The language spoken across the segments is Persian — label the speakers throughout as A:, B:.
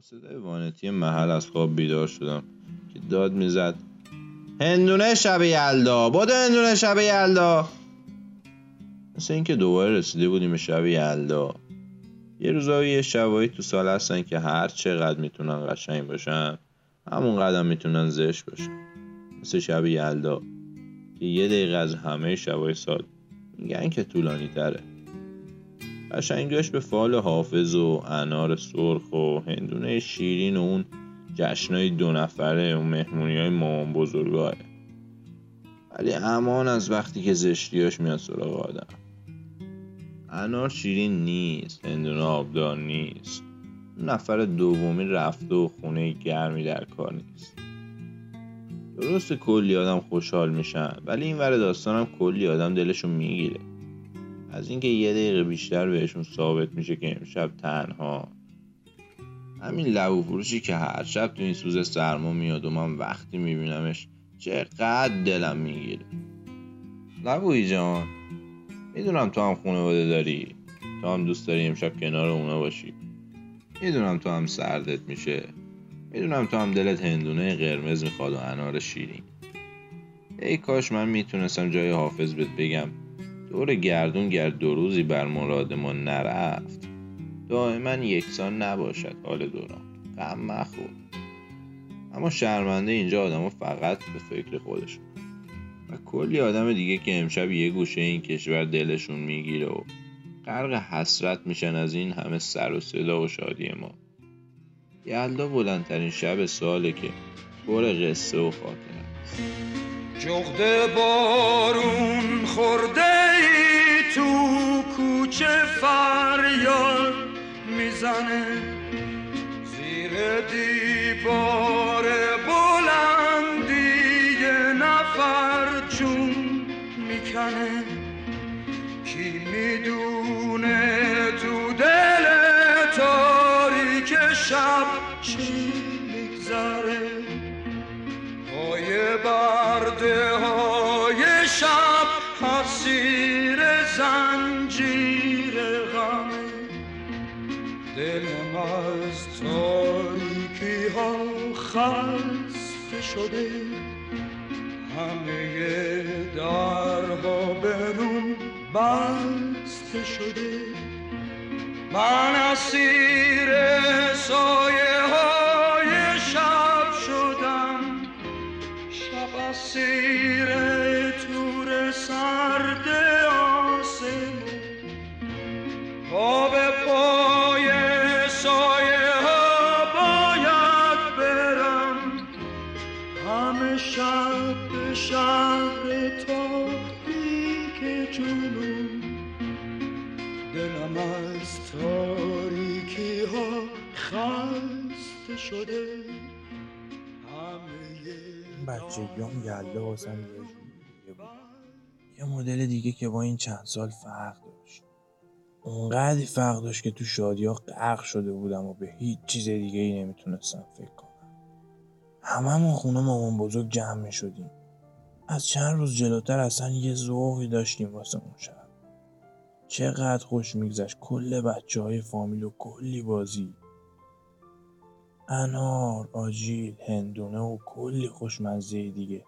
A: صدای وانتی محل از خواب بیدار شدم که داد می‌زد. هندونه شب یلدا بوده هندونه شب یلدا. مثل اینکه دوباره رسیده بودیم به شب یلدا. یه روزایی یه شبایی تو سال هستن که هر چقدر می‌تونن قشنگ باشن همون قدم می‌تونن زشت باشن. مثل شب یلدا. که یه دقیقه از همه شبای سال میگن که طولانی تره قشنگش به فال حافظ و انار سرخ و هندونه شیرین و اون جشنای دو نفره و مهمونی های مامان بزرگاه. ولی امان از وقتی که زشتیاش میاد سراغ آدم. انار شیرین نیست هندونه آبدار نیست. نفر دومی رفته و خونه گرمی در کار نیست. درست کلی آدم خوشحال میشن ولی این ور داستانم کلی آدم دلشون می‌گیره. از اینکه یه دقیقه بیشتر بهشون ثابت میشه که امشب تنها. همین لبو فروشی که هر شب تو این سوز سرما میاد و من وقتی میبینمش چقدر دلم می‌گیره. لبوی جان می‌دونم تو هم خانواده داری. تو هم دوست داری امشب کنار اونا باشی. می‌دونم تو هم سردت میشه. می‌دونم تو هم دلت هندونه قرمز می‌خواد و انار شیرین. ای کاش من می‌تونستم جای حافظ بهت بگم. دور گردون گرد دو روزی بر مراد ما نرفت دائما یکسان نباشد حال دوران. غم مخور. اما شرمنده اینجا آدما فقط به فکر خودشون و کلی آدم دیگه که امشب یه گوشه این کشور دلشون می‌گیره و غرق حسرت میشن از این همه سر و صدا و شادی ما. یلدا بلندترین شب ساله که پر قصه و خاطره. است
B: جغد بارون خورده کوچه فریاد می‌زنه زیر دیوار؟ شده همه درها برون بسته شده. من اسیر سایه شهر تاریک جنون. دلم از تاریکی ها خسته شده.
C: بچگیام یلدا واسم یه بود. یه مدل دیگه که با این چند سال فرق داشت. اونقدی فرق داشت که تو شادی ها غرق شده بودم و به هیچ چیز دیگه ای نمی‌تونستم فکر کنم. هممون خونه مامان بزرگ جمع می شدیم از چند روز جلوتر اصلا یه ذوقی داشتیم واسه اون شب. چقدر خوش میگذشت. کل بچه های فامیل و کلی بازی. انار، آجیل، هندونه و کلی خوشمزه دیگه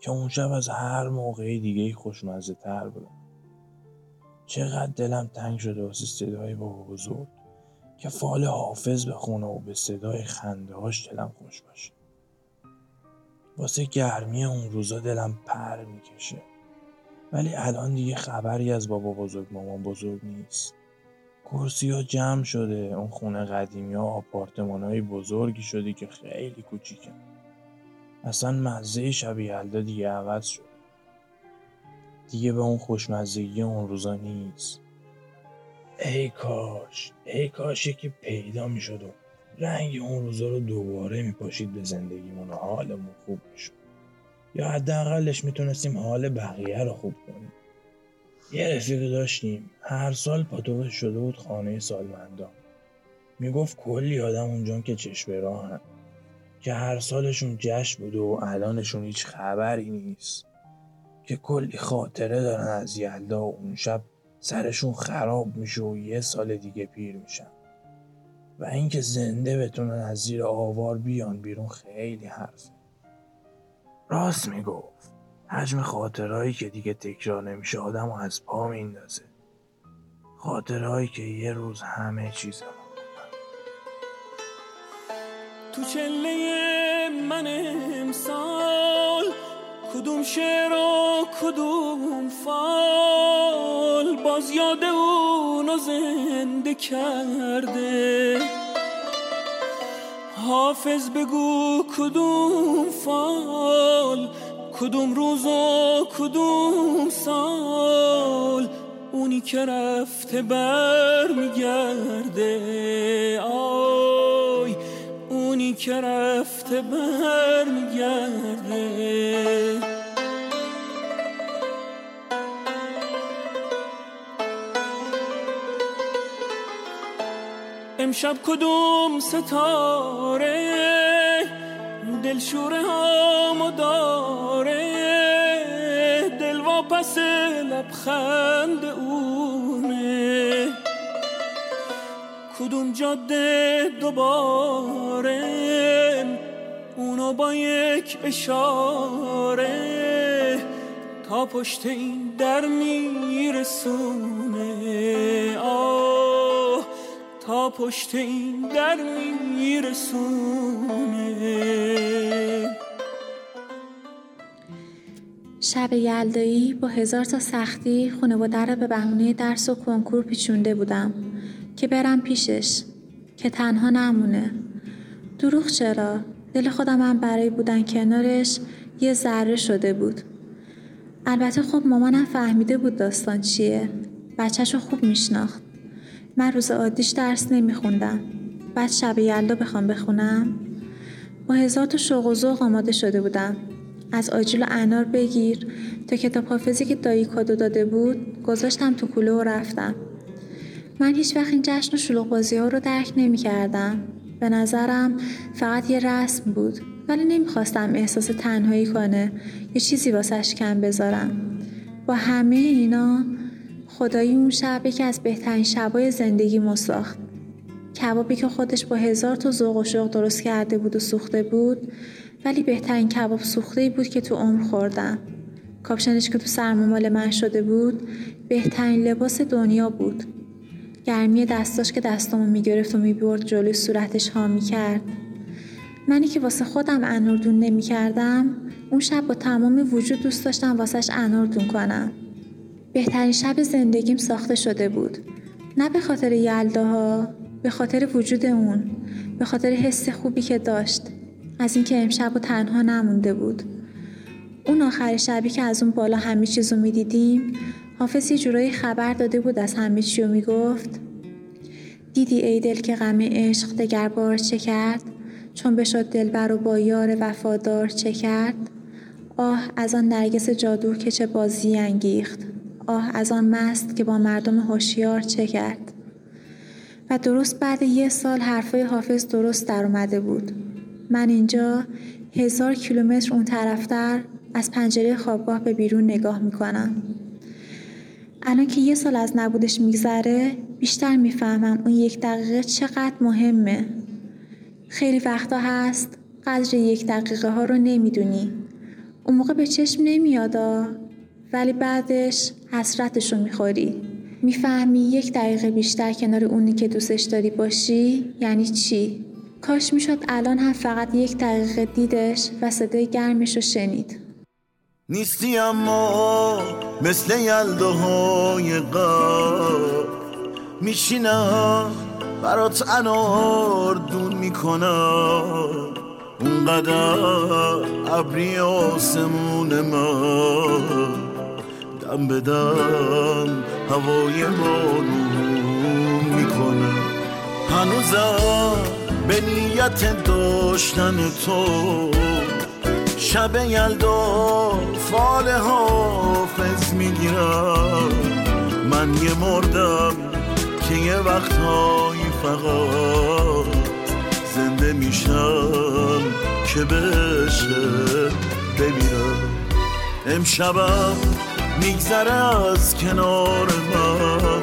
C: که اون شب از هر موقع دیگه خوشمزه تر بودن چقدر دلم تنگ شده واسه صدای بابا بزرگ که فال حافظ بخونه و به صدای خنده هاش دلم خوش باشه. واسه گرمی اون روزا دلم پر می‌کشه. ولی الان دیگه خبری از بابا بزرگ مامان بزرگ نیست. کرسی ها جمع شده اون خونه قدیمی ها آپارتمان های بزرگی شده که خیلی کوچیکه. اصلا مزه شب یلدا دیگه عوض شد دیگه به اون خوشمزگی اون روزا نیست. ای کاش ای کاش یکی پیدا می‌شد و رنگ اون روزا رو دوباره میپاشید به زندگیمون و حالمون خوب می‌شد. یا حداقلش می‌تونستیم حال بقیه رو خوب کنیم. یه رفیق داشتیم. هر سال پاتوقش شده بود خانه سالمندان می‌گفت کلی آدم اونجا که چشم راهن. که هر سالشون جشن بود و الانشون هیچ خبری نیست. که کلی خاطره دارن از یلدا و اون شب سرشون خراب میشه و یه سال دیگه پیر میشن. و اینکه زنده بتونن از زیر آوار بیان بیرون خیلی حرف راست می‌گفت. حجم خاطرهایی که دیگه تکرار نمیشه آدم از پا میندازه. خاطرهایی که یه روز همه چیز
D: تو چله من امسال کدوم شعر و کدوم فال؟ باز یاد اونو زنده کرده. حافظ بگو کدوم فال کدوم روز و کدوم سال. اونی که رفته بر میگرده آی. اونی که رفته بر میگرده امشب کدوم ستاره؟ دلشوره ها داره. دل واپس لبخند اونه. کدوم جاده دوباره؟ اونو با یک اشاره. تا پشت این در میرسونه. پشت این در میرسونه.
E: شب یلدایی با هزار تا سختی خانواده رو به بهونه درس و کنکور پیچونده بودم که برم پیشش که تنها نمونه. دروغ چرا؟ دل خودم هم برای بودن کنارش یه ذره شده بود. البته خب مامانم فهمیده بود داستان چیه. بچهش رو خوب میشناخت. من روز عادیش درس نمیخوندم. بعد شب یلدا بخوام بخونم. با هزار تا شوق و ذوق آماده شده بودم. از آجیل و انار بگیر تا کتاب حافظی که دایی کادو داده بود گذاشتم تو کوله و رفتم. من هیچ وقت این جشن و شلوغ بازی ها رو درک نمی کردم. به نظرم فقط یه رسم بود ولی نمی‌خواستم احساس تنهایی کنه یه چیزی واسش کم بذارم. با همه اینا خدایی اون شب یکی از بهترین شبای زندگی مساخت کبابی که خودش با هزار تا ذوق و شوق درست کرده بود و سوخته بود ولی بهترین کباب سوخته بود که تو عمر خوردم. کاپشنش که تو سرمامال من شده بود بهترین لباس دنیا بود. گرمی دستاش که دستامو می‌گرفت و می‌برد جلوی صورتش ها می‌کرد. منی که واسه خودم اناردون نمی‌کردم اون شب با تمام وجود دوست داشتم واسهش اناردون کنم. بهترین شب زندگیم ساخته شده بود. نه به خاطر یلداها به خاطر وجود اون به خاطر حس خوبی که داشت. از اینکه امشب و تنها نمونده بود. اون آخر شبی که از اون بالا همه چیزو می‌دیدیم حافظ یه جورایی خبر داده بود از همه چی و می‌گفت. دیدی ای دل که غم عشق دگر بار چه کرد؟ چون بشد دلبر و با یار وفادار چه کرد؟ آه از آن نرگس جادو که چه بازی انگیخت. آه از آن مست که با مردم هوشیار چه کرد. و درست بعد یه سال حرفای حافظ درست در اومده بود. من اینجا هزار کیلومتر اون طرفتر از پنجره خوابگاه به بیرون نگاه می‌کنم. الان که یه سال از نبودش میگذره بیشتر می‌فهمم اون یک دقیقه چقدر مهمه. خیلی وقتا هست قدر یک دقیقه ها رو نمی‌دونی. اون موقع به چشم نمیادا ولی بعدش حسرتش رو می‌خوری. می‌فهمی یک دقیقه بیشتر کنار اونی که دوستش داری باشی یعنی چی. کاش می‌شد الان هم فقط یک دقیقه دیدش و صدای گرمش رو شنید.
F: نیستی اما مثل یلدهای قبل. میشینم برات انار دون می‌کنم اونقدر ابری آسمون من. دم بدم هوای بارون می‌کنم هنوزم به نیت داشتن تو. شب یلدا فال حافظ می‌گیرم. من یه مردم که یه وقتهایی فقط زنده میشم که بشه بمیرم. امشبم میگذره از کنار من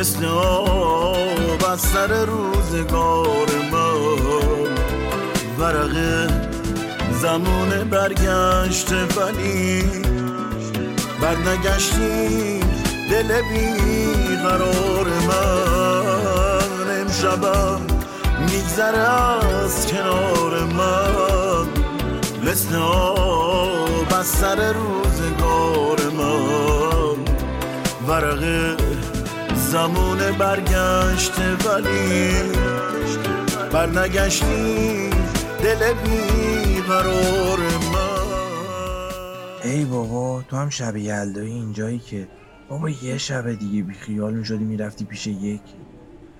F: مثل آب بستر روزگار من ورق زمان برگشت ولی بر نگشتی دل بی قرار من امشبم میگذره از کنار من مثل آب از سر روزگار من. ورق زمان برگشت ولی بر نگشتی دل بی قرار من.
C: ای بابا تو هم شب یلدایی اینجایی که بابا یه شب دیگه بیخیال می‌شدی می‌رفتی پیش یکی.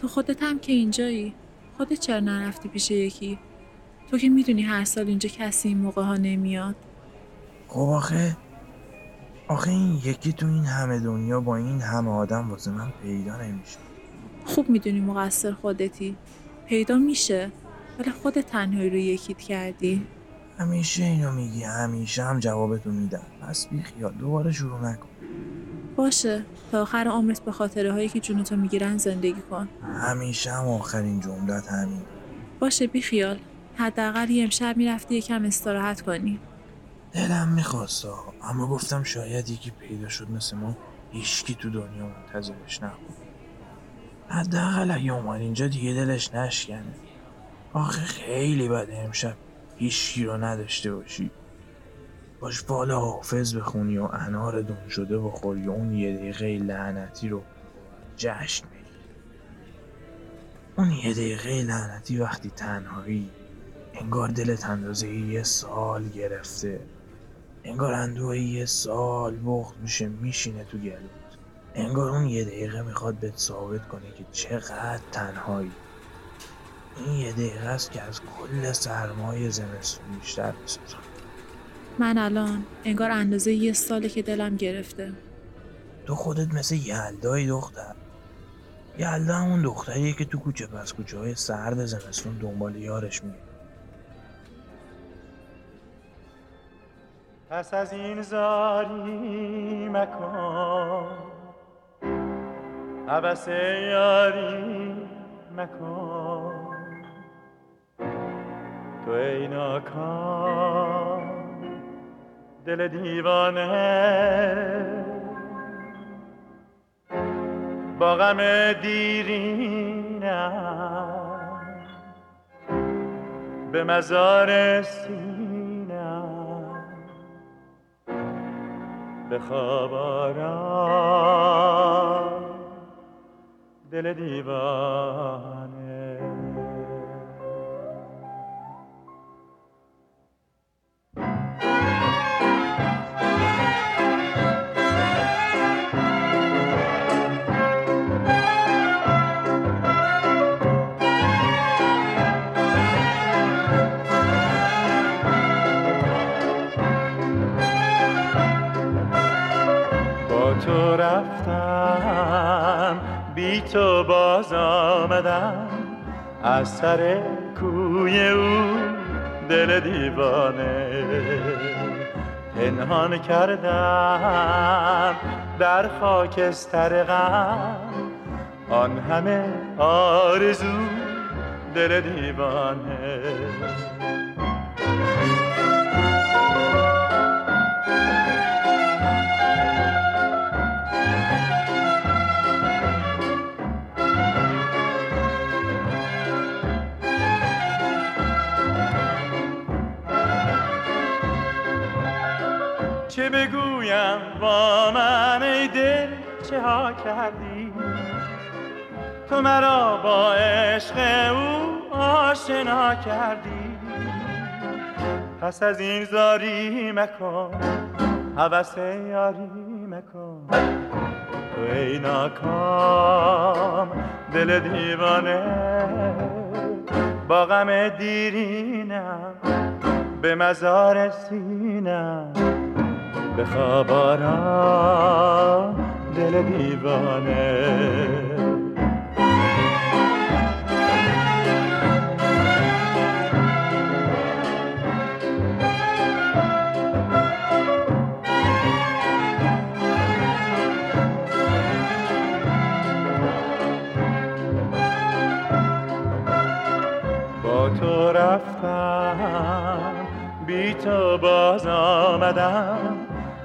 E: تو خودت هم که اینجایی؟ خودت چرا نرفتی پیش یکی؟ تو که می‌دونی هر سال اینجا کسی این موقع ها نمیاد.
C: خب آخه آخه این یکی تو این همه دنیا با این همه آدم واسه من پیدا نمیشه.
E: خوب می‌دونی مقصر خودتی. پیدا میشه ولی خودت تنهایی رو یکیت کردی.
C: همیشه اینو میگی همیشه هم جوابتو میدم. پس بیخیال دوباره شروع نکن.
E: باشه تا آخر عمرت به خاطره هایی که جونتو می‌گیرن زندگی کن.
C: همیشه هم آخرین جملت همین
E: باشه بیخیال حداقل یه امشب می‌رفتی یکم استراحت کنی.
C: دلم می‌خواست اما گفتم شاید یکی پیدا شد مثل ما. هیچکی تو دنیا منتظرش نبود. حداقل اگه اومد اینجا دیگه دلش نشکنه. آخه خیلی بده امشب هیچکی رو نداشته باشی. باش بالا حافظ بخونی و انار دون شده بخوری اون یه دقیقه لعنتی رو جشن بگیری اون یه دقیقه لعنتی وقتی تنهایی انگار دلت اندازه یه سال گرفته. انگار اندوه یه سال بخت میشه میشینه تو گلوت انگار اون یه دقیقه می‌خواد بهت ثابت کنه که چقدر تنهایی. این یه دقیقه است که از کل سرمایه زمستون بیشتر بسازم
E: من الان انگار اندازه یه ساله که دلم گرفته.
C: تو خودت مثل یلدای دختر. یلدا همون دختریه که تو کوچه پس کوچه های سرد زمستون دنبال یارش میره
G: پس از این زاری مکن. عبس یاری مکن. تو ای ناکام دل دیوانه. با غم دیرینم. به مزار به دل دیوانه رفتم بی تو باز آمدم. از سر کوی او دل دیوانه پنهان کردم. در خاکستر غم آن همه آرزو دل دیوانه. چه بگویم با من ای دل چه ها کردی؟ تو مرا با عشق او آشنا کردی. پس از این زاری مکن حوث یاری مکن. تو ای ناکام دل دیوانه با غم دیرینم به مزار سینم. به خواب آرام دل دیوانه. با تو رفتم بی تو باز آمدم.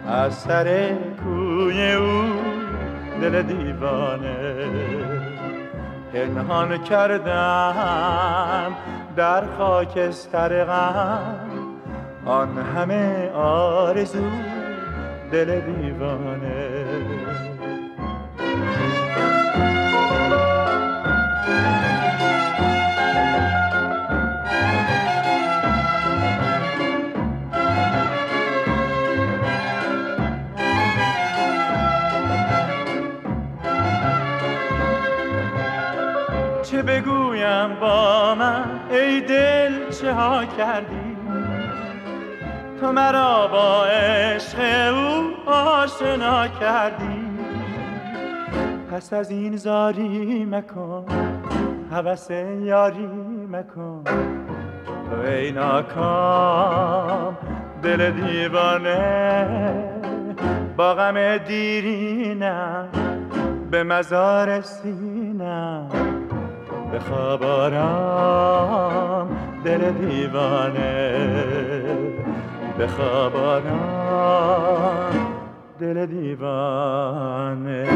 G: از سر کوی او دل دیوانه پنهان کردم در خاکستر غم. آن همه آرزو دل دیوانه. ها کردی؟ تو مرا با عشق او آشنا کردی. پس از این زاری مکن حوث یاری مکن. تو ای ناکام دل دیوانه با غم دیرینم به مزار سینم به خواب آرام دل دیوانه. به خواب آرام دل دیوانه.